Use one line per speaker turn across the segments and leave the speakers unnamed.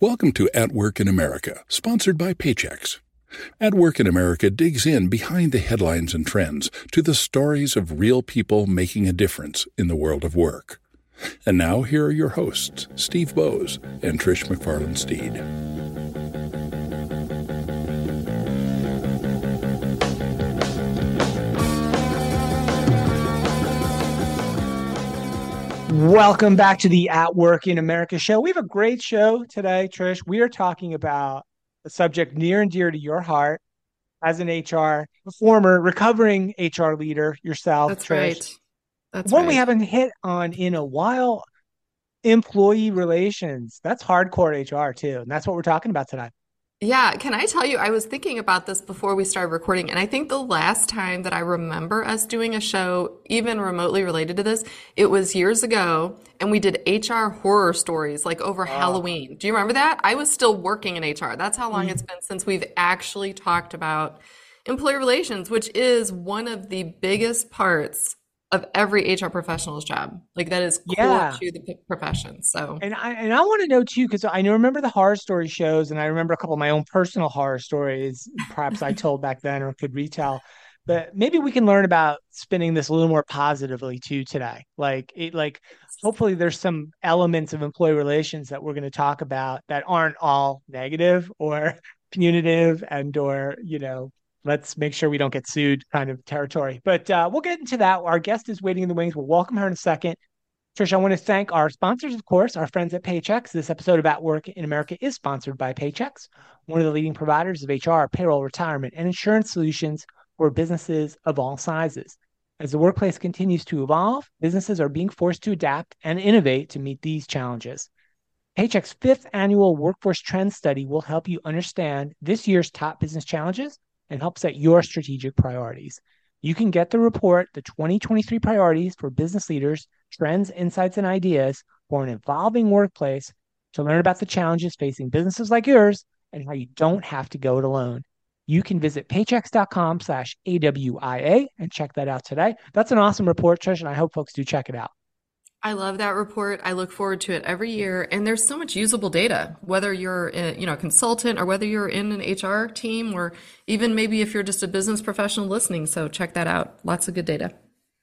Welcome to At Work in America, sponsored by Paychex. At Work in America digs in behind the headlines and trends to the stories of real people making a difference in the world of work. And now, here are your hosts, Steve Boese and Trish McFarlane Steed.
Welcome back to the At Work in America show. We have a great show today, Trish. We are talking about a subject near and dear to your heart as an HR former recovering HR leader yourself.
That's
Trish.
right. That's
One
right.
we haven't hit on in a while employee relations. That's hardcore HR too. And that's what we're talking about tonight.
Yeah, can I tell you, I was thinking about this before we started recording, and I think the last time that I remember us doing a show, even remotely related to this, it was years ago, and we did HR horror stories like over Halloween. Do you remember that? I was still working in HR. That's how long mm. it's been since we've actually talked about employee relations, which is one of the biggest parts of every HR professional's job. Like that is core
Yeah.
to the profession. So
And I and I want to know too, because I remember the horror story shows, and I remember a couple of my own personal horror stories, perhaps I told back then or could retell. But maybe we can learn about spinning this a little more positively too today. Like it, like hopefully there's some elements of employee relations that we're going to talk about that aren't all negative or punitive and or you know let's make sure we don't get sued kind of territory. But uh, we'll get into that. Our guest is waiting in the wings. We'll welcome her in a second. Trish, I want to thank our sponsors, of course, our friends at Paychex. This episode of At Work in America is sponsored by Paychex, one of the leading providers of HR, payroll, retirement, and insurance solutions for businesses of all sizes. As the workplace continues to evolve, businesses are being forced to adapt and innovate to meet these challenges. Paychex's fifth annual Workforce Trends Study will help you understand this year's top business challenges and help set your strategic priorities. You can get the report, the 2023 priorities for business leaders, trends, insights, and ideas for an evolving workplace to learn about the challenges facing businesses like yours and how you don't have to go it alone. You can visit paychex.com slash AWIA and check that out today. That's an awesome report, Trish, and I hope folks do check it out.
I love that report. I look forward to it every year. And there's so much usable data, whether you're a, you know, a consultant or whether you're in an HR team or even maybe if you're just a business professional listening. So check that out. Lots of good data.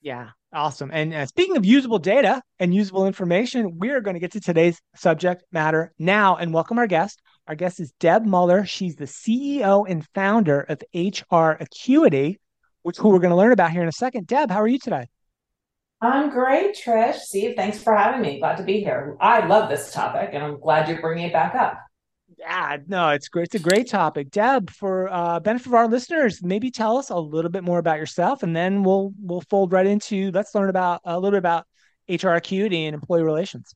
Yeah, awesome. And uh, speaking of usable data and usable information, we're going to get to today's subject matter now and welcome our guest. Our guest is Deb Muller. She's the CEO and founder of HR Acuity, which who we're going to learn about here in a second. Deb, how are you today?
I'm great, Trish. Steve, thanks for having me. Glad to be here. I love this topic, and I'm glad you're bringing it back up.
Yeah, no, it's great. It's a great topic. Deb, for uh, benefit of our listeners, maybe tell us a little bit more about yourself, and then we'll we'll fold right into let's learn about a little bit about HR Acuity and employee relations.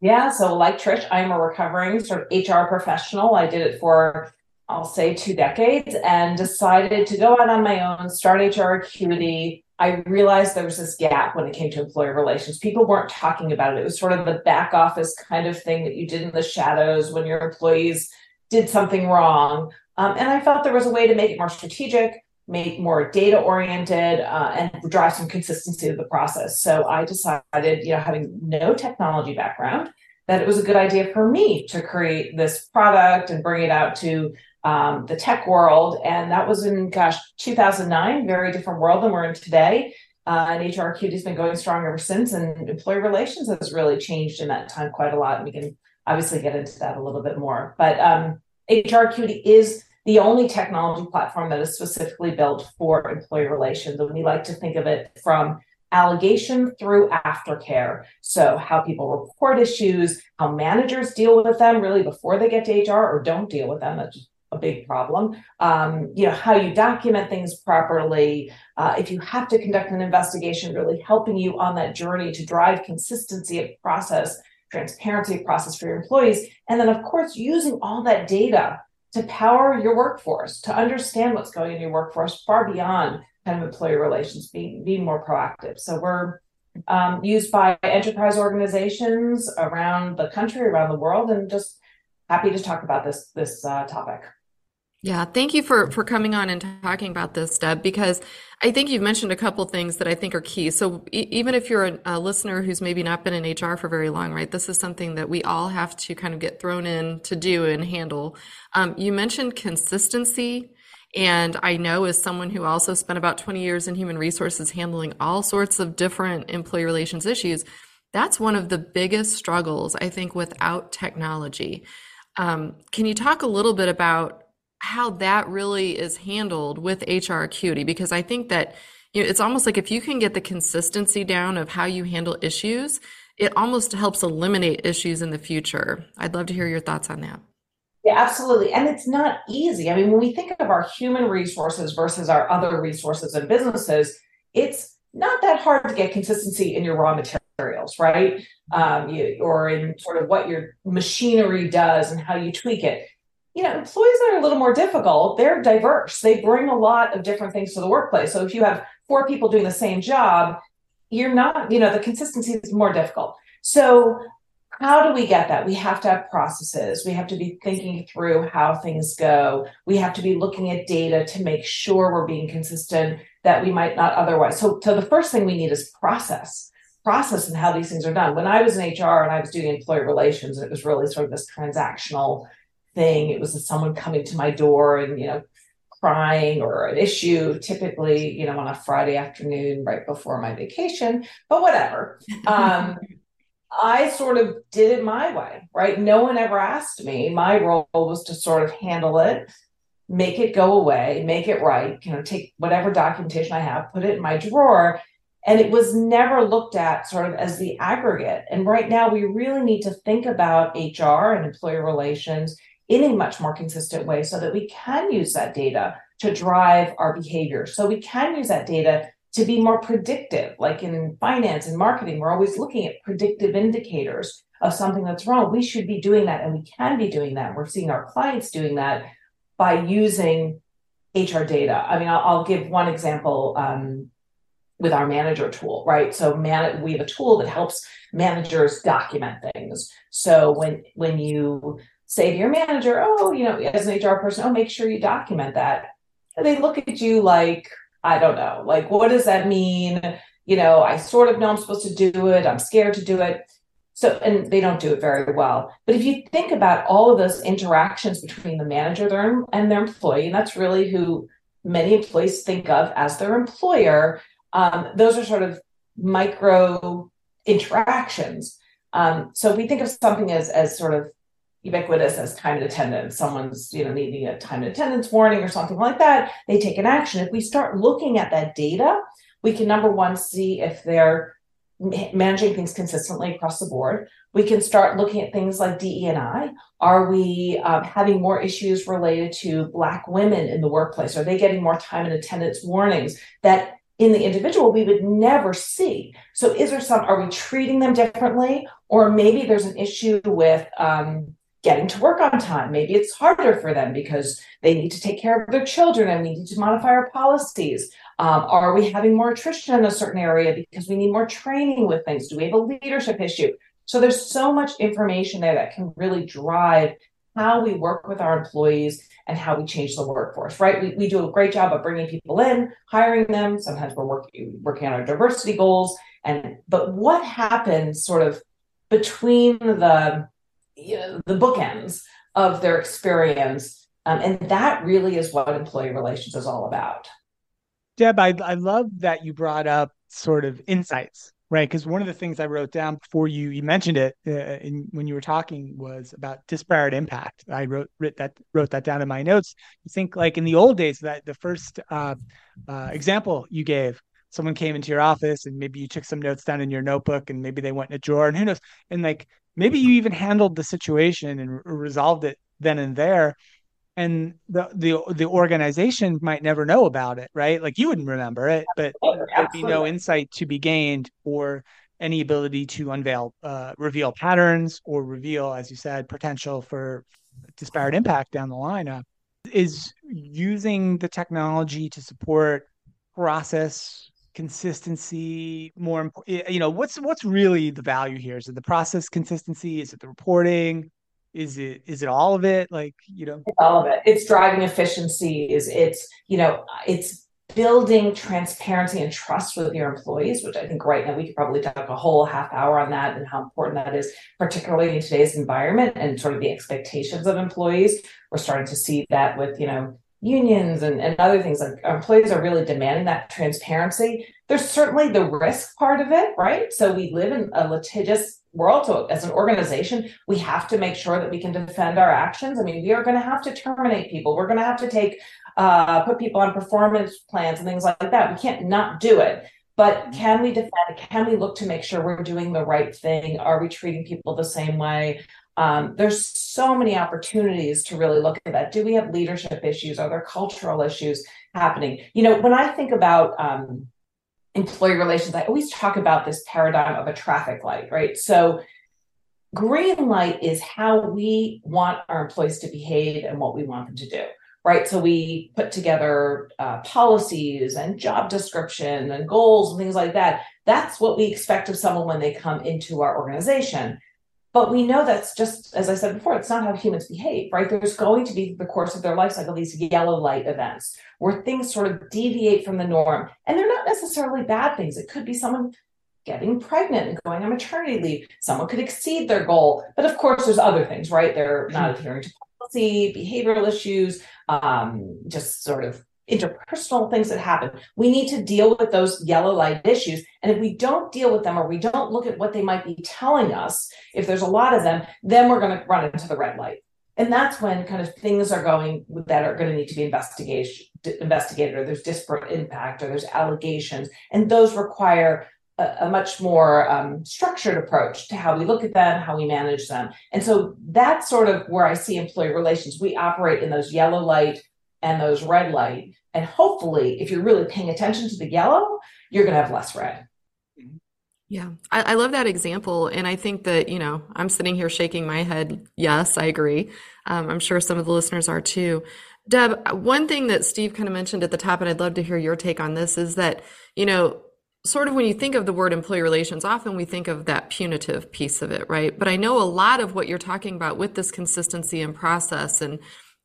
Yeah, so like Trish, I'm a recovering sort of HR professional. I did it for, I'll say, two decades and decided to go out on my own, start HR Acuity. I realized there was this gap when it came to employee relations. People weren't talking about it. It was sort of the back office kind of thing that you did in the shadows when your employees did something wrong. Um, and I felt there was a way to make it more strategic, make more data oriented, uh, and drive some consistency to the process. So I decided, you know, having no technology background, that it was a good idea for me to create this product and bring it out to um, the tech world. And that was in, gosh, 2009, very different world than we're in today. Uh, and HR Acuity has been going strong ever since. And employee relations has really changed in that time quite a lot. And we can obviously get into that a little bit more. But um, HR Acuity is the only technology platform that is specifically built for employee relations. And we like to think of it from allegation through aftercare. So, how people report issues, how managers deal with them really before they get to HR or don't deal with them. That's a big problem. Um, you know, how you document things properly. Uh, if you have to conduct an investigation, really helping you on that journey to drive consistency of process, transparency of process for your employees. And then, of course, using all that data to power your workforce, to understand what's going in your workforce far beyond kind of employee relations, being, being more proactive. So we're um, used by enterprise organizations around the country, around the world, and just happy to talk about this this uh, topic.
Yeah, thank you for for coming on and talking about this, Deb, because I think you've mentioned a couple things that I think are key. So e- even if you're a, a, listener who's maybe not been in HR for very long, right? This is something that we all have to kind of get thrown in to do and handle. Um, you mentioned consistency. And I know as someone who also spent about 20 years in human resources handling all sorts of different employee relations issues, that's one of the biggest struggles, I think, without technology. Um, can you talk a little bit about how that really is handled with HR Acuity because I think that you know, it's almost like if you can get the consistency down of how you handle issues, it almost helps eliminate issues in the future. I'd love to hear your thoughts on that.
Yeah, absolutely. And it's not easy. I mean, when we think of our human resources versus our other resources and businesses, it's not that hard to get consistency in your raw materials, right? Um, you, or in sort of what your machinery does and how you tweak it you know, employees that are a little more difficult, they're diverse. They bring a lot of different things to the workplace. So if you have four people doing the same job, you're not, you know, the consistency is more difficult. So how do we get that? We have to have processes. We have to be thinking through how things go. We have to be looking at data to make sure we're being consistent that we might not otherwise. So, so the first thing we need is process, process and how these things are done. When I was in HR and I was doing employee relations, it was really sort of this transactional thing. It was someone coming to my door and, you know, crying or an issue, typically, you know, on a Friday afternoon right before my vacation, but whatever. Um, I sort of did it my way, right? No one ever asked me. My role was to sort of handle it, make it go away, make it right, you know, take whatever documentation I have, put it in my drawer. And it was never looked at sort of as the aggregate. And right now, we really need to think about HR and employer relations in a much more consistent way so that we can use that data to drive our behavior. So we can use that data to be more predictive, like in finance and marketing, we're always looking at predictive indicators of something that's wrong. We should be doing that and we can be doing that. We're seeing our clients doing that by using HR data. I mean, I'll, I'll give one example um, with our manager tool, right? So man, we have a tool that helps managers document things. So when when you say to your manager, oh, you know, as an HR person, oh, make sure you document that. And they look at you like, I don't know, like, what does that mean? You know, I sort of know I'm supposed to do it. I'm scared to do it. So, and they don't do it very well. But if you think about all of those interactions between the manager and their employee, and that's really who many employees think of as their employer, um, those are sort of micro interactions. Um, so we think of something as as sort of ubiquitous as time and attendance. Someone's, you know, needing a time and attendance warning or something like that. They take an action. If we start looking at that data, we can number one see if they're managing things consistently across the board. We can start looking at things like DE&I. Are we um, having more issues related to Black women in the workplace? Are they getting more time and attendance warnings that in the individual we would never see? So, is there some? Are we treating them differently, or maybe there's an issue with um, getting to work on time. Maybe it's harder for them because they need to take care of their children and we need to modify our policies. Um, are we having more attrition in a certain area because we need more training with things? Do we have a leadership issue? So there's so much information there that can really drive how we work with our employees and how we change the workforce, right? We, we do a great job of bringing people in, hiring them. Sometimes we're working, working on our diversity goals. And, but what happens sort of between the you know, the bookends of their experience. Um, and that really is what employee relations is all about.
Deb, I, I love that you brought up sort of insights, right? Because one of the things I wrote down before you you mentioned it uh, in, when you were talking was about disparate impact. I wrote that wrote that down in my notes. You think like in the old days that the first uh, uh, example you gave, someone came into your office and maybe you took some notes down in your notebook and maybe they went in a drawer and who knows and like maybe you even handled the situation and resolved it then and there. And the the the organization might never know about it right? Like you wouldn't remember it but there'd be no insight to be gained or any ability to unveil uh, reveal patterns or reveal as you said potential for disparate impact down the line. Uh, is using the technology to support process consistency more important you know what's what's really the value here? Is it the process consistency? Is it the reporting? Is it is it all of it? Like you know.
All of it. It's driving efficiencies it's you know it's building transparency and trust with your employees which i think right now we could probably talk a whole half hour on that and how important that is particularly in today's environment and sort of the expectations of employees. We're starting to see that with you know unions and, and other things like employees are really demanding that transparency. There's certainly the risk part of it right? So we live in a litigious world so as an organization we have to make sure that we can defend our actions. I mean we are going to have to terminate people. We're going to have to take uh, put people on performance plans and things like that. We can't not do it. But can we defend can we look to make sure we're doing the right thing? Are we treating people the same way um, there's so many opportunities to really look at that. Do we have leadership issues? Are there cultural issues happening? You know, when I think about um, employee relations, I always talk about this paradigm of a traffic light, right? So, green light is how we want our employees to behave and what we want them to do right? So we put together uh, policies and job description and goals and things like that. That's what we expect of someone when they come into our organization. But we know that's just, as I said before, it's not how humans behave, right? There's going to be the course of their life cycle, these yellow light events where things sort of deviate from the norm. And they're not necessarily bad things. It could be someone getting pregnant and going on maternity leave. Someone could exceed their goal. But of course, there's other things, right? They're not adhering to policy, behavioral issues, um, just sort of interpersonal things that happen. We need to deal with those yellow light issues. And if we don't deal with them or we don't look at what they might be telling us, if there's a lot of them, then we're going to run into the red light. And that's when kind of things are going that are going to need to be investigation, investigated, or there's disparate impact, or there's allegations. And those require a, a much more um, structured approach to how we look at them, how we manage them. And so that's sort of where I see employee relations. We operate in those yellow light and those red light. And hopefully, if you're really paying attention to the yellow, you're going to have less red.
Yeah, I, I, love that example. And I think that, you know, I'm sitting here shaking my head. Yes, I agree. Um, I'm sure some of the listeners are too. Deb, one thing that Steve kind of mentioned at the top, and I'd love to hear your take on this, is that, you know, sort of when you think of the word employee relations, often we think of that punitive piece of it, right? But I know a lot of what you're talking about with this consistency and process and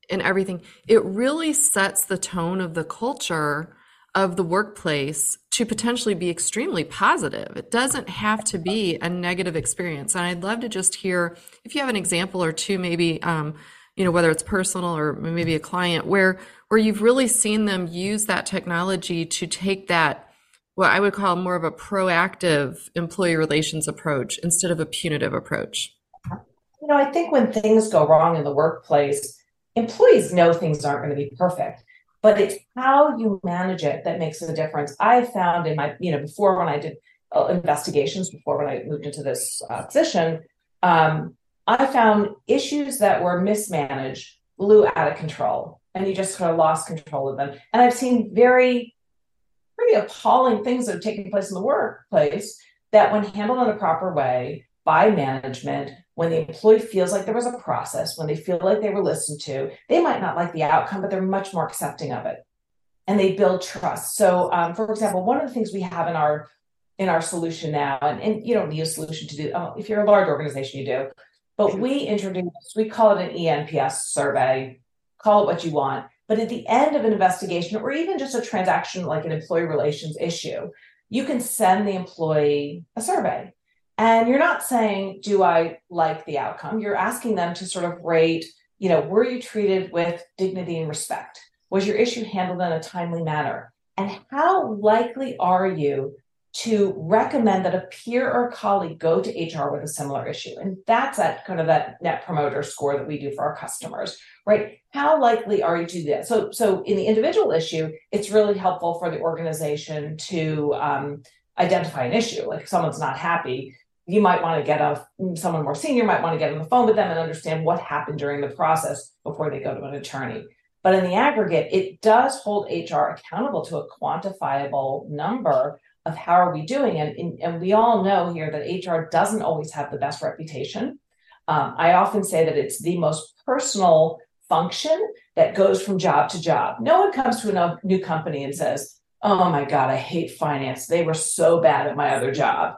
and everything, it really sets the tone of the culture of the workplace to potentially be extremely positive. It doesn't have to be a negative experience. And I'd love to just hear if you have an example or two, maybe, um, you know, whether it's personal or maybe a client where where you've really seen them use that technology to take that what I would call more of a proactive employee relations approach instead of a punitive approach.
You know, I think when things go wrong in the workplace, employees know things aren't going to be perfect but it's how you manage it that makes a difference. I found in my you know before when i did uh, investigations before when i moved into this uh, position um, i found issues that were mismanaged blew out of control and you just sort of lost control of them. And i've seen very pretty appalling things that have taken place in the workplace that when handled in a proper way by management when the employee feels like there was a process, when they feel like they were listened to, they might not like the outcome, but they're much more accepting of it, and they build trust. So, um, for example, one of the things we have in our in our solution now, and, and you don't need a solution to do. Oh, if you're a large organization, you do, but we introduce we call it an ENPS survey. Call it what you want. But at the end of an investigation, or even just a transaction like an employee relations issue, you can send the employee a survey and you're not saying, do I like the outcome? You're asking them to sort of rate, you know, were you treated with dignity and respect? Was your issue handled in a timely manner? And how likely are you to recommend that a peer or colleague go to HR with a similar issue? And that's that kind of that net promoter score that we do for our customers, right? How likely are you to do that? So, so in the individual issue, it's really helpful for the organization to um, identify an issue. Like if someone's not happy, you might want to get a someone more senior might want to get on the phone with them and understand what happened during the process before they go to an attorney. But in the aggregate it does hold hr accountable to a quantifiable number of how are we doing and, and we all know here that hr doesn't always have the best reputation. Um, i often say that it's the most personal function that goes from job to job. No one comes to a new company and says oh my god i hate finance they were so bad at my other job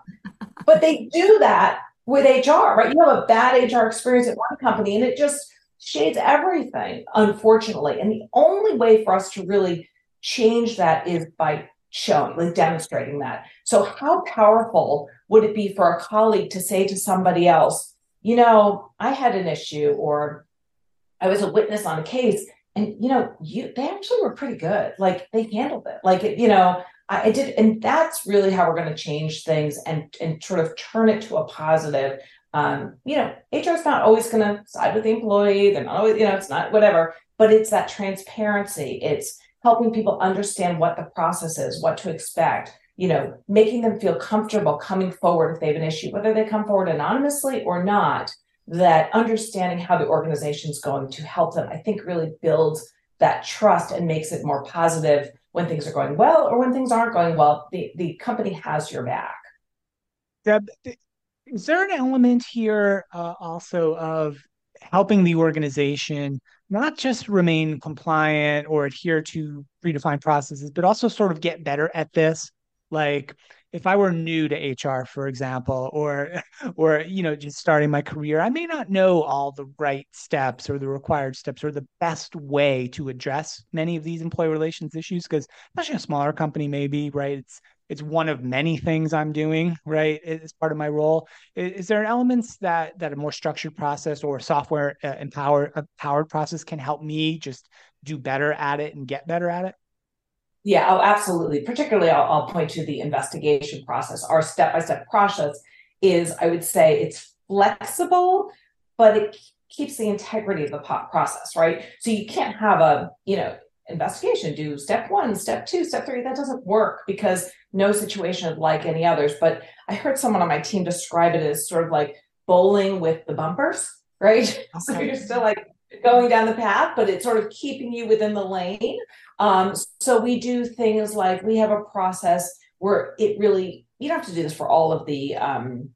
but they do that with HR, right? You have a bad HR experience at one company and it just shades everything, unfortunately. And the only way for us to really change that is by showing, like demonstrating that. So, how powerful would it be for a colleague to say to somebody else, you know, I had an issue or I was a witness on a case and you know, you they actually were pretty good. Like they handled it. Like you know, I, I did, and that's really how we're going to change things and and sort of turn it to a positive. Um, you know, HR is not always going to side with the employee. They're not always, you know, it's not whatever. But it's that transparency. It's helping people understand what the process is, what to expect. You know, making them feel comfortable coming forward if they have an issue, whether they come forward anonymously or not. That understanding how the organization is going to help them, I think, really builds that trust and makes it more positive when things are going well or when things aren't going well, the, the company has your back.
Deb, is there an element here uh, also of helping the organization not just remain compliant or adhere to predefined processes, but also sort of get better at this? Like, if I were new to HR, for example, or or you know just starting my career, I may not know all the right steps or the required steps or the best way to address many of these employee relations issues. Because especially a smaller company, maybe right, it's it's one of many things I'm doing right as part of my role. Is, is there elements that that a more structured process or software uh, empowered empowered process can help me just do better at it and get better at it?
Yeah, oh, absolutely. Particularly, I'll, I'll point to the investigation process. Our step by step process is, I would say, it's flexible, but it keeps the integrity of the process, right? So you can't have a, you know, investigation do step one, step two, step three. That doesn't work because no situation is like any others. But I heard someone on my team describe it as sort of like bowling with the bumpers, right? Okay. So you're still like going down the path, but it's sort of keeping you within the lane. Um, so we do things like we have a process where it really, you don't have to do this for all of the um,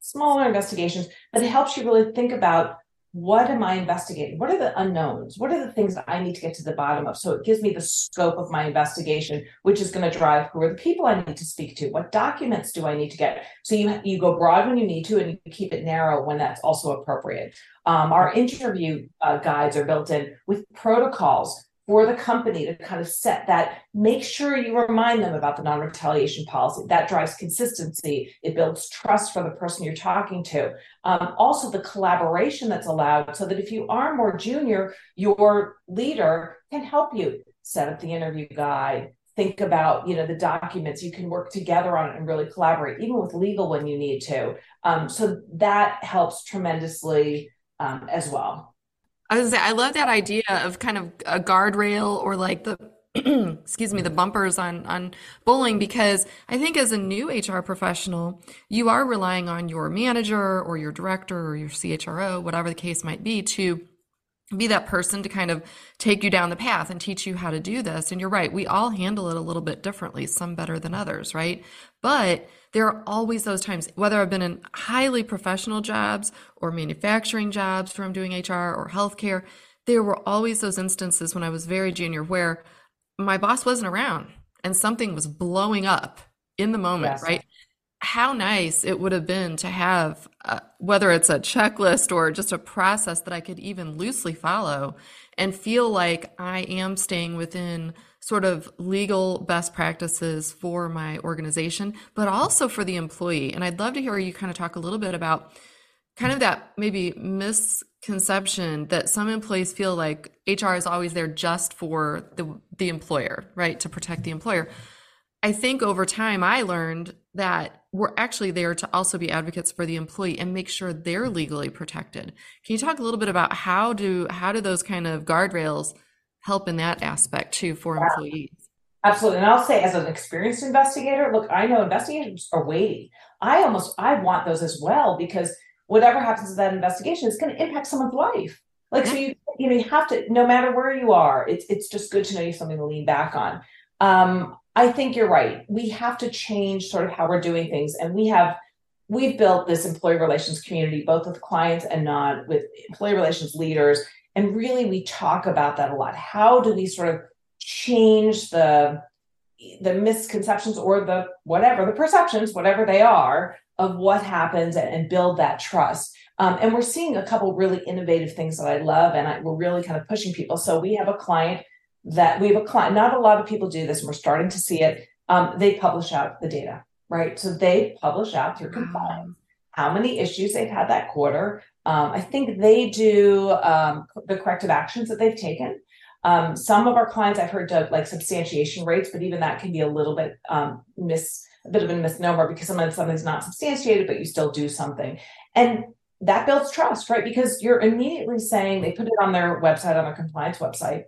smaller investigations, but it helps you really think about what am I investigating? What are the unknowns? What are the things that I need to get to the bottom of? So it gives me the scope of my investigation, which is going to drive who are the people I need to speak to? What documents do I need to get? So you you go broad when you need to, and you keep it narrow when that's also appropriate. Um, our interview uh, guides are built in with protocols for the company to kind of set that make sure you remind them about the non-retaliation policy. That drives consistency. It builds trust for the person you're talking to. Um, also the collaboration that's allowed so that if you are more junior your leader can help you set up the interview guide think about you know the documents you can work together on and really collaborate even with legal when you need to. Um, so that helps tremendously um, as well
I was say I love that idea of kind of a guardrail or like the excuse me the bumpers on on bowling because I think as a new HR professional you are relying on your manager or your director or your CHRO whatever the case might be to be that person to kind of take you down the path and teach you how to do this. And you're right we all handle it a little bit differently some better than others right? But there are always those times, whether I've been in highly professional jobs or manufacturing jobs where I'm doing HR or healthcare, there were always those instances when I was very junior where my boss wasn't around and something was blowing up in the moment, yes. right? How nice it would have been to have, uh, whether it's a checklist or just a process that I could even loosely follow and feel like I am staying within sort of legal best practices for my organization, but also for the employee. And I'd love to hear you kind of talk a little bit about kind of that maybe misconception that some employees feel like HR is always there just for the the employer, right? To protect the employer. I think over time I learned that we're actually there to also be advocates for the employee and make sure they're legally protected. Can you talk a little bit about how do how do those kind of guardrails help in that aspect too for employees.
Absolutely. And I'll say as an experienced investigator, look, I know investigations are weighty. I almost I want those as well because whatever happens to that investigation is going to impact someone's life. Like so you you know you have to no matter where you are, it's it's just good to know you have something to lean back on. Um, I think you're right. We have to change sort of how we're doing things. And we have we've built this employee relations community, both with clients and not with employee relations leaders and really, we talk about that a lot. How do we sort of change the the misconceptions or the whatever the perceptions, whatever they are, of what happens and, and build that trust. Um, and we're seeing a couple really innovative things that I love, and I, we're really kind of pushing people. So we have a client that we have a client. Not a lot of people do this, and we're starting to see it. Um, they publish out the data, right? So they publish out through compliance how many issues they've had that quarter. Um, I think they do um, the corrective actions that they've taken. Um, some of our clients I've heard to like substantiation rates, but even that can be a little bit um, mis a bit of a misnomer because sometimes something's not substantiated, but you still do something. And that builds trust, right? Because you're immediately saying they put it on their website, on their compliance website.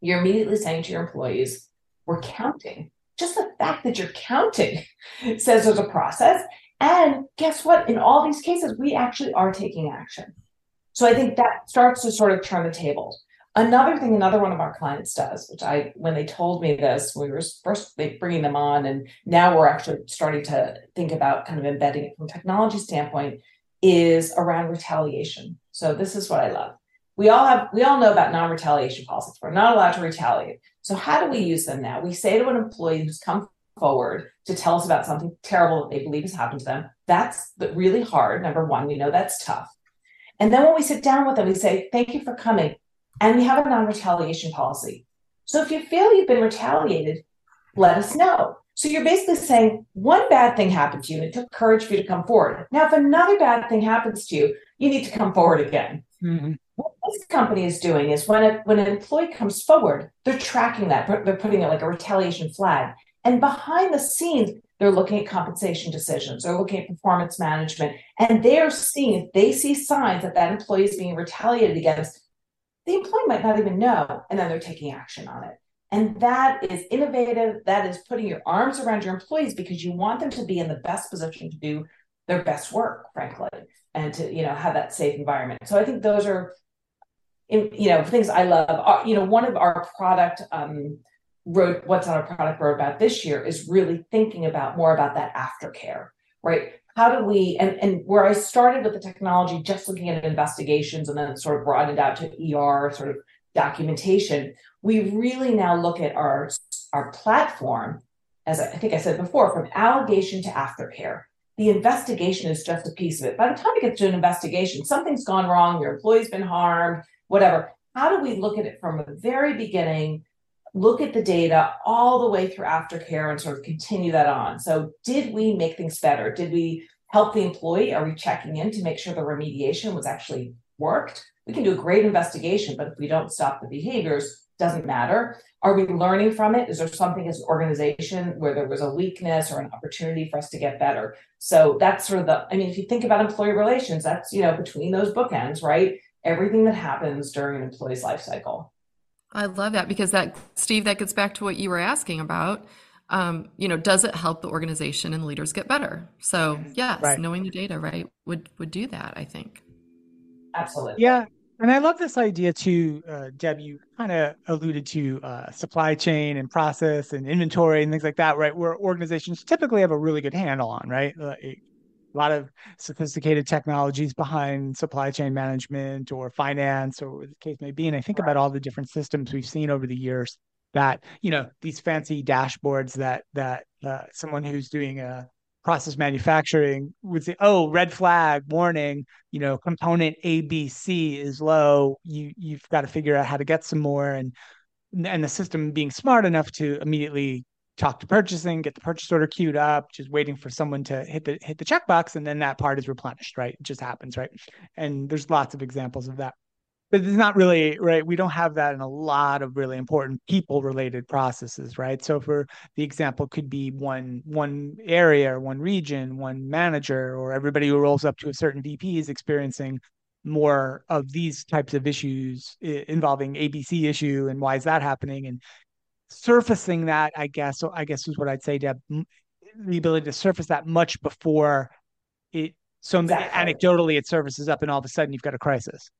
You're immediately saying to your employees, we're counting. Just the fact that you're counting says there's a process. And guess what? In all these cases, we actually are taking action. So I think that starts to sort of turn the tables. Another thing, another one of our clients does, which I, when they told me this, we were first bringing them on, and now we're actually starting to think about kind of embedding it from a technology standpoint, is around retaliation. So this is what I love. We all have, we all know about non-retaliation policies. We're not allowed to retaliate. So how do we use them now? We say to an employee who's come forward to tell us about something terrible that they believe has happened to them. That's really hard. Number one, we know that's tough. And then when we sit down with them, we say, Thank you for coming. And we have a non retaliation policy. So if you feel you've been retaliated, let us know. So you're basically saying one bad thing happened to you and it took courage for you to come forward. Now, if another bad thing happens to you, you need to come forward again. Mm-hmm. What this company is doing is when a, when an employee comes forward, they're tracking that. They're putting it like a retaliation flag. And behind the scenes, they're looking at compensation decisions, they're looking at performance management, and they're seeing they see signs that that employee is being retaliated against, the employee might not even know, and then they're taking action on it. And that is innovative. That is putting your arms around your employees because you want them to be in the best position to do their best work, frankly, and to you know have that safe environment. So I think those are, you know, things I love. You know, one of our product um, road what's on our product roadmap this year is really thinking about more about that aftercare right? How do we and, and where i started with the technology just looking at investigations and then sort of broadened out to er sort of documentation we really now look at our our platform as i think i said before from allegation to aftercare. The investigation is just a piece of it. By the time it gets to an investigation something's gone wrong your employee's been harmed whatever. How do we look at it from the very beginning look at the data all the way through aftercare and sort of continue that on. So, did we make things better? Did we help the employee? Are we checking in to make sure the remediation was actually worked? We can do a great investigation, but if we don't stop the behaviors, doesn't matter. Are we learning from it? Is there something as an organization where there was a weakness or an opportunity for us to get better? So that's sort of the, I mean, if you think about employee relations, that's, you know, between those bookends, right? Everything that happens during an employee's life cycle.
I love that because that, Steve, that gets back to what you were asking about. Um, you know, does it help the organization and leaders get better? So yes, right. knowing the data, right, would would do that. I think.
Absolutely.
Yeah, and I love this idea too, uh, Deb. You kind of alluded to uh, supply chain and process and inventory and things like that, right? Where organizations typically have a really good handle on, right? Uh, a lot of sophisticated technologies behind supply chain management or finance or the case may be. And I think about all the different systems we've seen over the years that, you know, these fancy dashboards that, that uh, someone who's doing a process manufacturing would say, oh, red flag warning, you know, component ABC is low. You, you've got to figure out how to get some more. And, and the system being smart enough to immediately talk to purchasing, get the purchase order queued up, just waiting for someone to hit the hit the checkbox, and then that part is replenished, right? It just happens, right? And there's lots of examples of that. But it's not really right. We don't have that in a lot of really important people related processes, right? So for the example could be one one area or one region, one manager, or everybody who rolls up to a certain VP is experiencing more of these types of issues involving ABC issue and why is that happening and surfacing that, I guess, so I guess is what I'd say, Deb, the ability to surface that much before it. So exactly. anecdotally, it surfaces up, and all of a sudden, you've got a crisis.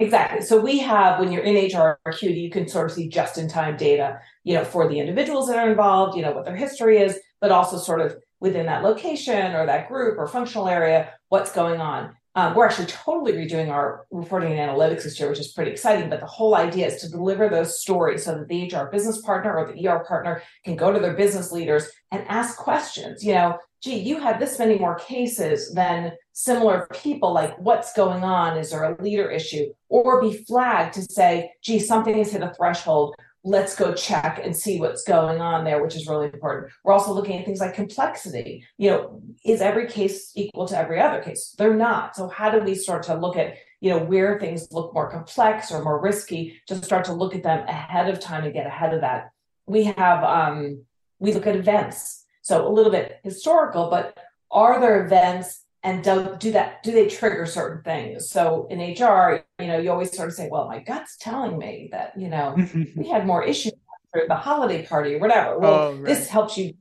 Exactly. So we have when you're in HR Acuity, you can sort of see just-in-time data, you know, for the individuals that are involved, you know, what their history is, but also sort of within that location or that group or functional area, what's going on. Um, we're actually totally redoing our reporting and analytics this year, which is pretty exciting. But the whole idea is to deliver those stories so that the HR business partner or the ER partner can go to their business leaders and ask questions. You know, gee, you had this many more cases than similar people. Like, what's going on? Is there a leader issue? Or be flagged to say, gee, something has hit a threshold. Let's go check and see what's going on there, which is really important. We're also looking at things like complexity. You know, is every case equal to every other case? They're not. So, how do we start to look at you know where things look more complex or more risky to start to look at them ahead of time and get ahead of that we have um we look at events so a little bit historical, but are there events and do, do that do they trigger certain things? So in hr you know you always sort of say well my gut's telling me that you know we had more issues for the holiday party or whatever. Well oh, right. this helps you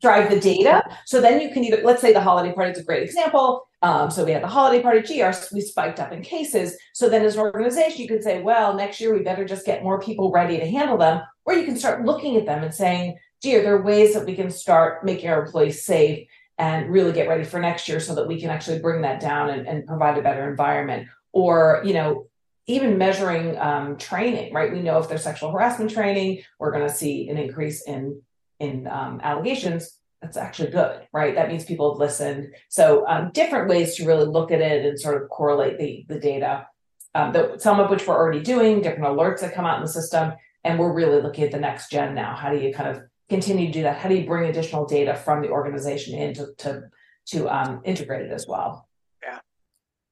drive the data. So then you can either let's say the holiday party is a great example. Um, so we had the holiday party gr we spiked up in cases. So then as an organization you could say well next year we better just get more people ready to handle them or you can start looking at them and saying gee, are there ways that we can start making our employees safe and really get ready for next year so that we can actually bring that down and, and provide a better environment? Or, you know, even measuring um, training, right? We know if there's sexual harassment training, we're going to see an increase in in um, allegations. That's actually good, right? That means people have listened. So um, different ways to really look at it and sort of correlate the the data. Um, some of which we're already doing, different alerts that come out in the system, and we're really looking at the next gen now. How do you kind of continue to do that? How do you bring additional data from the organization in to to, to um, integrate it as well?
Yeah,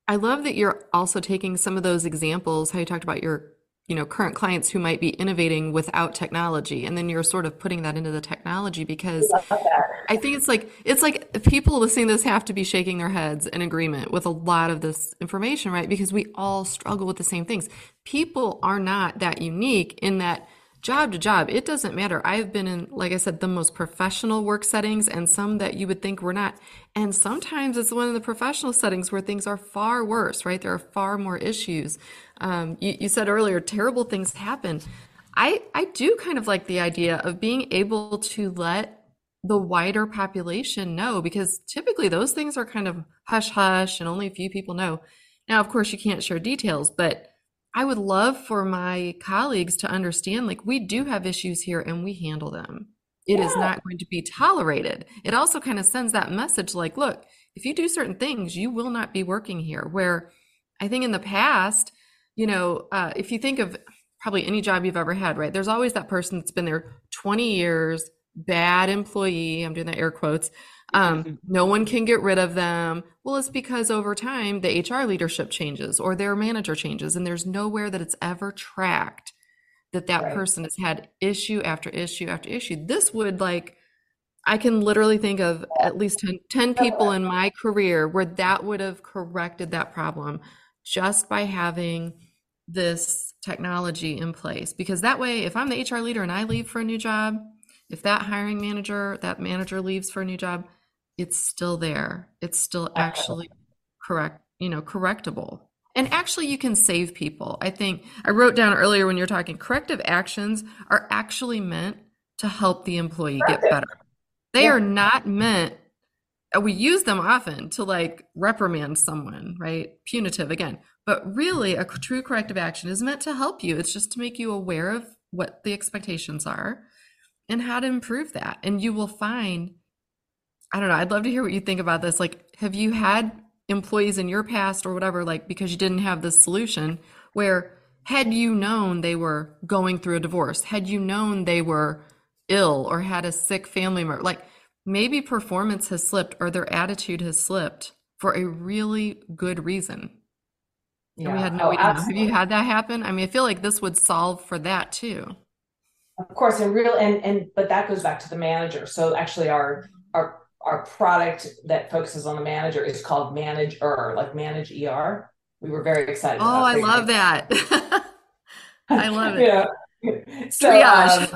I love that you're also taking some of those examples. How you talked about your you know current clients who might be innovating without technology and then you're sort of putting that into the technology because i think it's like it's like people listening to this have to be shaking their heads in agreement with a lot of this information right because we all struggle with the same things people are not that unique in that job to job, it doesn't matter. I've been in, like I said, the most professional work settings and some that you would think were not. And sometimes it's one of the professional settings where things are far worse, right? There are far more issues. Um, you, you said earlier, terrible things happen. I, I do kind of like the idea of being able to let the wider population know because typically those things are kind of hush hush and only a few people know. Now, of course, you can't share details, but I would love for my colleagues to understand like we do have issues here and we handle them. It yeah. is not going to be tolerated. It also kind of sends that message like, look, if you do certain things, you will not be working here. Where I think in the past, you know, uh, if you think of probably any job you've ever had, right? There's always that person that's been there 20 years, bad employee. I'm doing the air quotes. Um, no one can get rid of them. Well, it's because over time the HR leadership changes or their manager changes, and there's nowhere that it's ever tracked that that right. person has had issue after issue after issue. This would like, I can literally think of at least 10, 10 people in my career where that would have corrected that problem just by having this technology in place. Because that way, if I'm the HR leader and I leave for a new job, if that hiring manager, that manager leaves for a new job, it's still there. It's still actually correct, you know, correctable. And actually, you can save people. I think I wrote down earlier when you're talking corrective actions are actually meant to help the employee get better. They yeah. are not meant, we use them often to like reprimand someone, right? Punitive again. But really, a true corrective action is meant to help you. It's just to make you aware of what the expectations are and how to improve that. And you will find I don't know. I'd love to hear what you think about this. Like, have you had employees in your past or whatever, like, because you didn't have this solution where had you known they were going through a divorce, had you known they were ill or had a sick family member, like maybe performance has slipped or their attitude has slipped for a really good reason. Yeah. And we had no oh, idea. Have you had that happen? I mean, I feel like this would solve for that too.
Of course, and real and and but that goes back to the manager. So actually our our our product that focuses on the manager is called Manager, like Manage ER. We were very excited.
Oh, I love that. I love it.
yeah. So, um,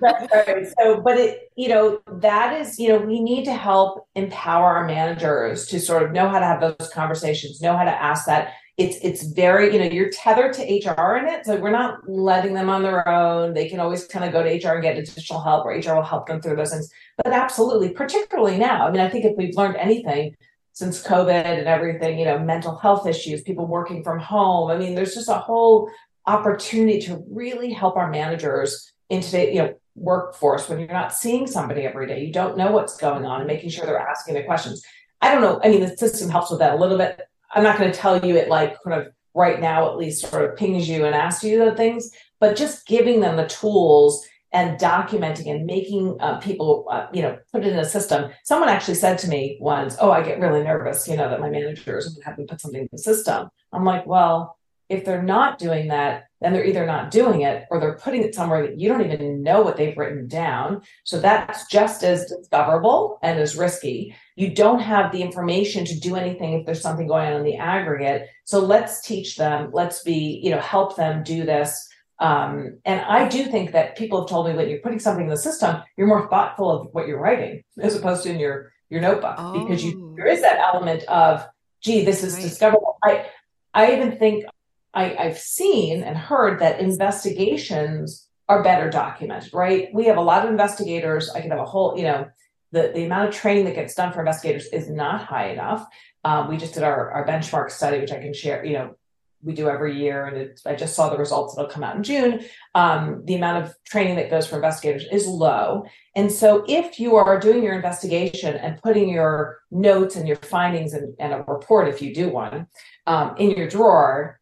that's right. So, but it, you know, that is, you know, we need to help empower our managers to sort of know how to have those conversations, know how to ask that it's it's very you know you're tethered to hr in it so we're not letting them on their own they can always kind of go to hr and get additional help or hr will help them through those things but absolutely particularly now i mean i think if we've learned anything since covid and everything you know mental health issues people working from home i mean there's just a whole opportunity to really help our managers in today you know workforce when you're not seeing somebody every day. You don't know what's going on and making sure they're asking the questions. I don't know. I mean, the system helps with that a little bit. I'm not going to tell you it like kind of right now, at least sort of pings you and asks you the things, but just giving them the tools and documenting and making uh, people, uh, you know, put it in a system. Someone actually said to me once, "Oh, I get really nervous, you know, that my managers have me put something in the system." I'm like, well, if they're not doing that, then they're either not doing it or they're putting it somewhere that you don't even know what they've written down. So that's just as discoverable and as risky. You don't have the information to do anything if there's something going on in the aggregate. So let's teach them, let's be, you know, help them do this. Um, and I do think that people have told me when you're putting something in the system, you're more thoughtful of what you're writing as opposed to in your your notebook oh. because you oh. there is that element of, gee, this is right. discoverable. I I even think I, I've seen and heard that investigations are better documented, right? We have a lot of investigators. I could have a whole, you know, the, the amount of training that gets done for investigators is not high enough. Um, we just did our, our benchmark study, which I can share, you know, we do every year, and it, I just saw the results that'll come out in June. Um, the amount of training that goes for investigators is low. And so, if you are doing your investigation and putting your notes and your findings and, and a report, if you do one, um, in your drawer,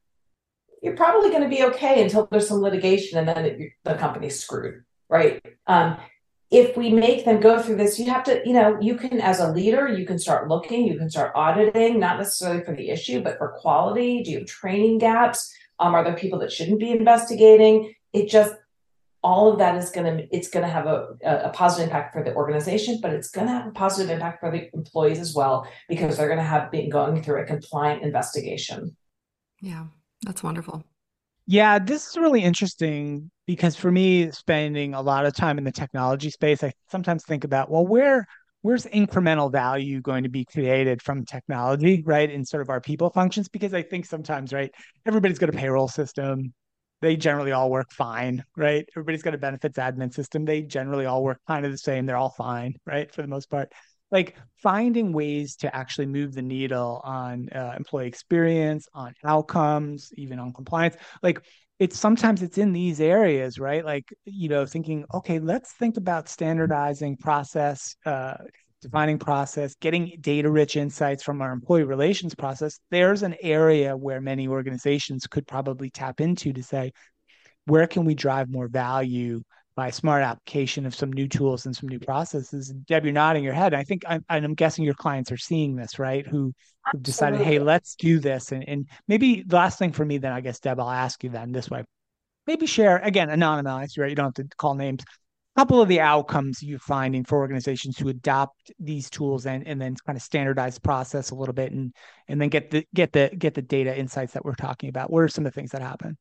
you're probably going to be okay until there's some litigation and then it, the company's screwed, right? Um, if we make them go through this, you have to, you know, you can, as a leader, you can start looking, you can start auditing, not necessarily for the issue, but for quality. Do you have training gaps? Um, are there people that shouldn't be investigating? It just, all of that is going to, it's going to have a, a positive impact for the organization, but it's going to have a positive impact for the employees as well, because they're going to have been going through a compliant investigation.
Yeah. That's wonderful.
Yeah, this is really interesting because for me, spending a lot of time in the technology space, I sometimes think about, well, where where's incremental value going to be created from technology, right? In sort of our people functions, because I think sometimes, right, everybody's got a payroll system. They generally all work fine, right? Everybody's got a benefits admin system. They generally all work kind of the same. They're all fine, right? For the most part like finding ways to actually move the needle on uh, employee experience on outcomes even on compliance. Like it's sometimes it's in these areas right? Like you know thinking okay let's think about standardizing process uh, defining process getting data rich insights from our employee relations process. There's an area where many organizations could probably tap into to say where can we drive more value by smart application of some new tools and some new processes. Deb, you're nodding your head. I think I'm, I'm guessing your clients are seeing this, right? Who have decided, hey, let's do this. And, and maybe the last thing for me, then I guess, Deb, I'll ask you then this way. Maybe share, again, anonymized, right? You don't have to call names. A couple of the outcomes you're finding for organizations to adopt these tools and, and then kind of standardize the process a little bit and and then get the get the get the data insights that we're talking about. What are some of the things that happen?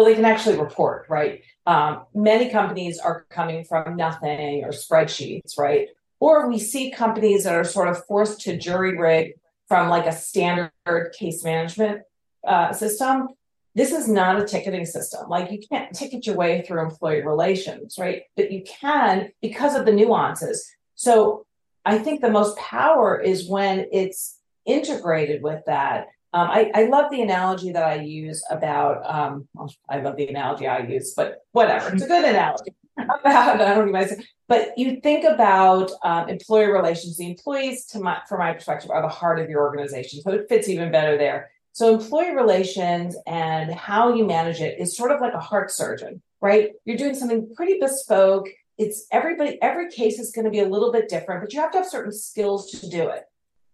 Well, they can actually report, right? Um, many companies are coming from nothing or spreadsheets, right? Or we see companies that are sort of forced to jury rig from like a standard case management uh, system. This is not a ticketing system. Like you can't ticket your way through employee relations, right? But you can because of the nuances. So I think the most power is when it's integrated with that um, I, I, love the analogy that I use about, um, I love the analogy I use, but whatever, it's a good analogy about, I don't even say, but you think about um, employee relations, the employees, to my, from my perspective, are the heart of your organization. So it fits even better there. So employee relations and how you manage it is sort of like a heart surgeon, right? You're doing something pretty bespoke. It's everybody, every case is going to be a little bit different, but you have to have certain skills to do it.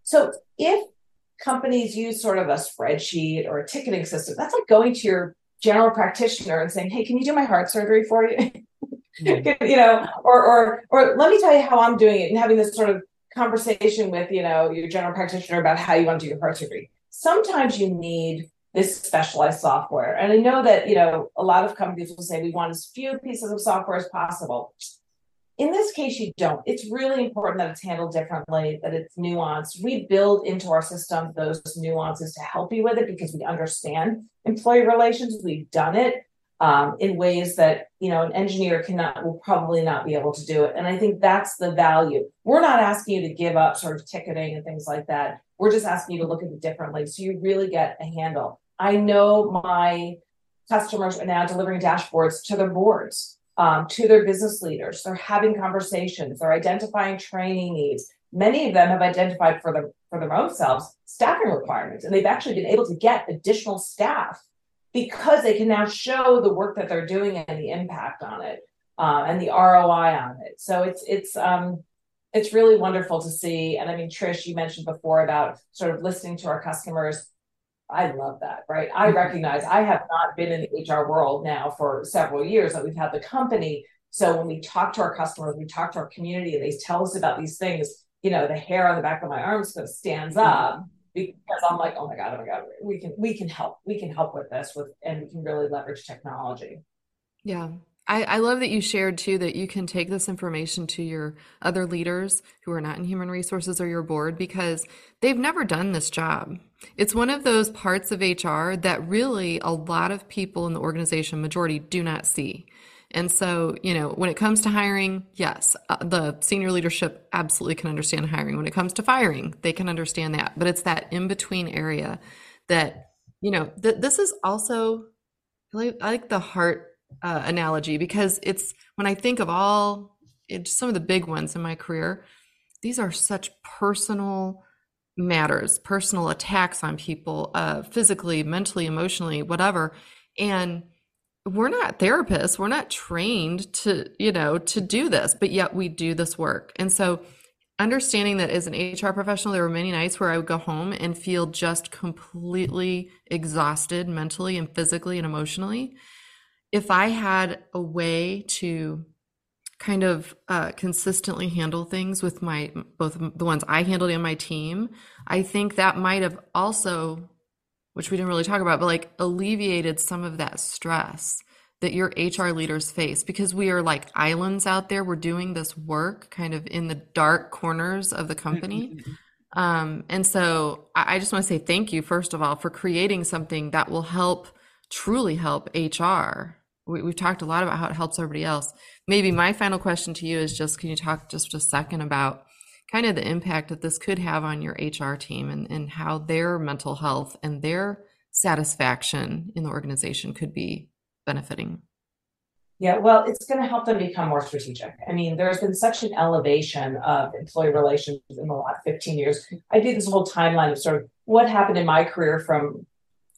So if companies use sort of a spreadsheet or a ticketing system. That's like going to your general practitioner and saying, "Hey, can you do my heart surgery for you?" mm-hmm. you know, or or or let me tell you how I'm doing it, and having this sort of conversation with you know your general practitioner about how you want to do your heart surgery. Sometimes you need this specialized software, and I know that you know a lot of companies will say we want as few pieces of software as possible. In this case, you don't. It's really important that it's handled differently, that it's nuanced. We build into our system those nuances to help you with it because we understand employee relations. We've done it um, in ways that you know an engineer cannot will probably not be able to do it. And I think that's the value. We're not asking you to give up sort of ticketing and things like that. We're just asking you to look at it differently so you really get a handle. I know my customers are now delivering dashboards to their boards um, to their business leaders. They're having conversations. They're identifying training needs. Many of them have identified for their for their own selves staffing requirements, and they've actually been able to get additional staff because they can now show the work that they're doing and the impact on it uh, and the ROI on it. So it's it's um, it's really wonderful to see. And I mean, Trish, you mentioned before about sort of listening to our customers. I love that, right? I mm-hmm. recognize I have not been in the HR world now for several years, that we've had the company. So when we talk to our customers, we talk to our community, and they tell us about these things, you know, the hair on the back of my arms kind of stands mm-hmm. up because I'm like, oh my God, oh my God, we can we can help. We can help with this with and we can really leverage technology.
Yeah. I, I love that you shared too that you can take this information to your other leaders who are not in human resources or your board because they've never done this job. It's one of those parts of HR that really a lot of people in the organization, majority, do not see. And so, you know, when it comes to hiring, yes, uh, the senior leadership absolutely can understand hiring. When it comes to firing, they can understand that. But it's that in between area that, you know, th- this is also like, I like the heart uh, analogy because it's when I think of all some of the big ones in my career, these are such personal matters, personal attacks on people, uh, physically, mentally, emotionally, whatever. And we're not therapists. We're not trained to, you know, to do this, but yet we do this work. And so understanding that as an HR professional, there were many nights where I would go home and feel just completely exhausted mentally and physically and emotionally if I had a way to kind of uh, consistently handle things with my both the ones I handled and my team, I think that might have also, which we didn't really talk about, but like alleviated some of that stress that your HR leaders face because we are like islands out there. We're doing this work kind of in the dark corners of the company. Um, and so I, I just want to say thank you, first of all, for creating something that will help truly help HR. We, have talked a lot about how it helps everybody else. Maybe my final question to you is just can you talk just a second about kind of the impact that this could have on your HR team and, and how their mental health and their satisfaction in the organization could be benefiting?
Yeah, well, it's going to help them become more strategic. I mean, there's been such an elevation of employee relations in the last 15 years. I do this whole timeline of sort of what happened in my career from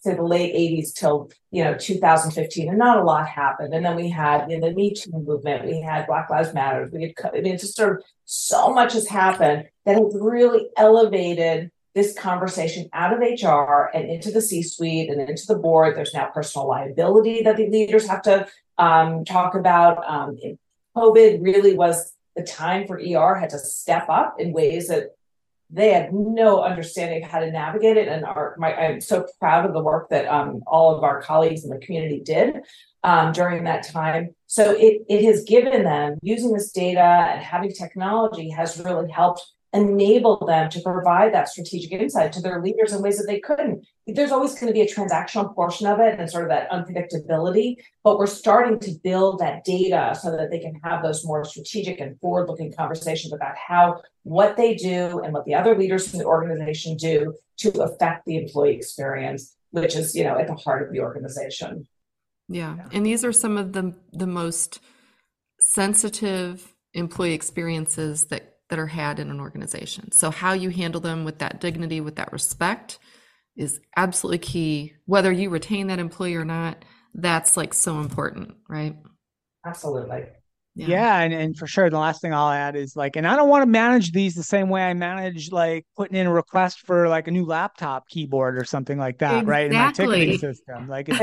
say the late 80s till you know 2015 and not a lot happened. And then we had in the me too movement we had black lives matter. We had i mean just sort of so much has happened that has really elevated this conversation out of hr and into the c suite and into the board. There's now personal liability that the leaders have to um, talk about. Um, covid really was the time for er had to step up in ways that they had no understanding of how to navigate it. And my, I'm so proud of the work that um, all of our colleagues in the community did um, during that time. So it, it has given them using this data and having technology has really helped enable them to provide that strategic insight to their leaders in ways that they couldn't. There's always going to be a transactional portion of it and sort of that unpredictability, but we're starting to build that data so that they can have those more strategic and forward looking conversations about how what they do and what the other leaders in the organization do to affect the employee experience, which is, you know, at the heart of the organization.
Yeah. yeah. And these are some of the the most sensitive employee experiences that that are had in an organization. So, how you handle them with that dignity, with that respect is absolutely key. Whether you retain that employee or not, that's like so important, right?
Absolutely.
Yeah. yeah, and, and for sure the last thing I'll add is like, and I don't want to manage these the same way I manage like putting in a request for like a new laptop keyboard or something like that, exactly. right? In my ticketing system. Like it,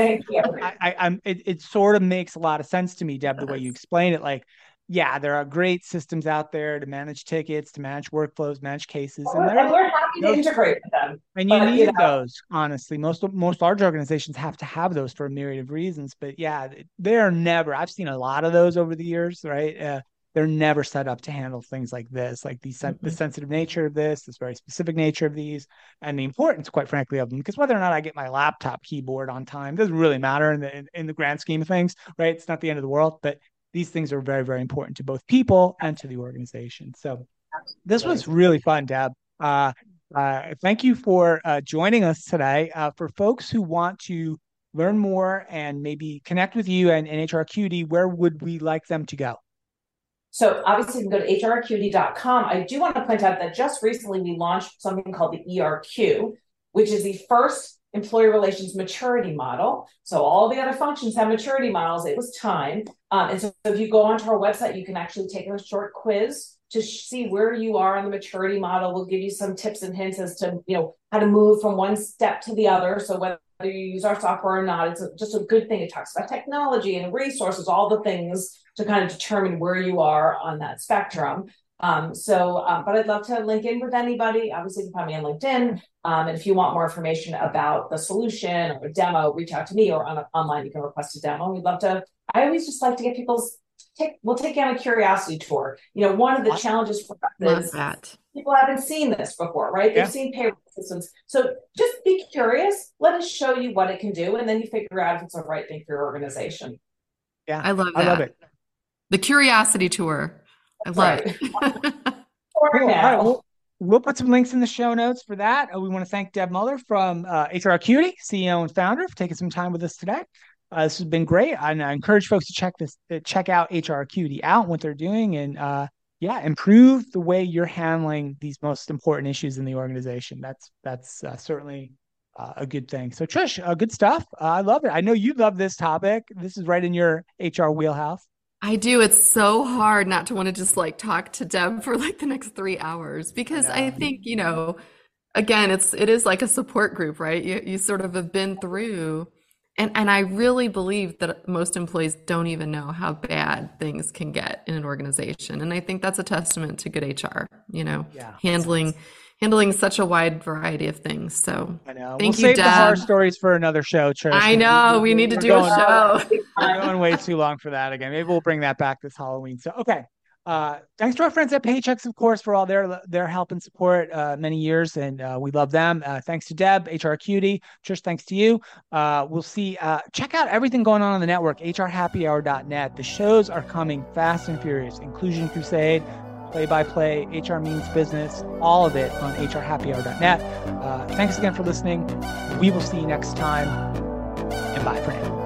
I, I, I'm it, it sort of makes a lot of sense to me, Deb, the way you explain it. Like yeah, there are great systems out there to manage tickets, to manage workflows, manage cases,
and, and we're happy to integrate with them.
And you but, need you know. those, honestly. Most most large organizations have to have those for a myriad of reasons. But yeah, they're never. I've seen a lot of those over the years, right? Uh, they're never set up to handle things like this, like the mm-hmm. the sensitive nature of this, this very specific nature of these, and the importance, quite frankly, of them. Because whether or not I get my laptop keyboard on time doesn't really matter in the in, in the grand scheme of things, right? It's not the end of the world, but these things are very, very important to both people and to the organization. So this was really fun, Deb. Uh, uh, thank you for uh, joining us today. Uh, for folks who want to learn more and maybe connect with you and, and HR Acuity, where would we like them to go?
So obviously you can go to hracuity.com. I do want to point out that just recently we launched something called the ERQ, which is the first employee relations maturity model. So all the other functions have maturity models. It was time. Um, and so if you go onto our website, you can actually take a short quiz to see where you are on the maturity model. We'll give you some tips and hints as to, you know, how to move from one step to the other. So whether you use our software or not, it's a, just a good thing. It talks about technology and resources, all the things to kind of determine where you are on that spectrum. Um, so, um, but I'd love to link in with anybody. Obviously, you can find me on LinkedIn. Um, and if you want more information about the solution or a demo, reach out to me or on, online. You can request a demo. We'd love to. I always just like to get people's take. We'll take you on a curiosity tour. You know, one of the challenges for us is that. people haven't seen this before, right? They've yeah. seen payroll systems. So just be curious. Let us show you what it can do, and then you figure out if it's the right thing for your organization.
Yeah, I love that. I love it. The curiosity tour. I love right. it.
cool. right, we'll, we'll, put some links in the show notes for that. Uh, we want to thank Deb Muller from uh, HR Acuity, CEO and founder, for taking some time with us today. Uh, this has been great, and I encourage folks to check this, uh, check out HR Acuity out, what they're doing, and uh, yeah, improve the way you're handling these most important issues in the organization. That's that's uh, certainly uh, a good thing. So Trish, uh, good stuff. Uh, I love it. I know you love this topic. This is right in your HR wheelhouse.
I do. It's so hard not to want to just like talk to Deb for like the next three hours because I, I think, you know, again, it's it is like a support group, right? You you sort of have been through and and I really believe that most employees don't even know how bad things can get in an organization. And I think that's a testament to good HR, you know, yeah, handling handling such a wide variety of things. So
I know. Thank we'll you, save Deb. the horror stories for another show, Trish.
I know. We, we need to do going, a show.
We're going way too long for that again. Maybe we'll bring that back this Halloween. So okay. Uh, thanks to our friends at Paychex, of course, for all their their help and support uh, many years, and uh, we love them. Uh, thanks to Deb, HR Acuity, Trish. Thanks to you. Uh, we'll see. Uh, check out everything going on on the network. HRHappyHour.net. The shows are coming fast and furious. Inclusion Crusade, play by play, HR Means Business, all of it on hrhappyhour.net. Uh, thanks again for listening. We will see you next time, and bye for now.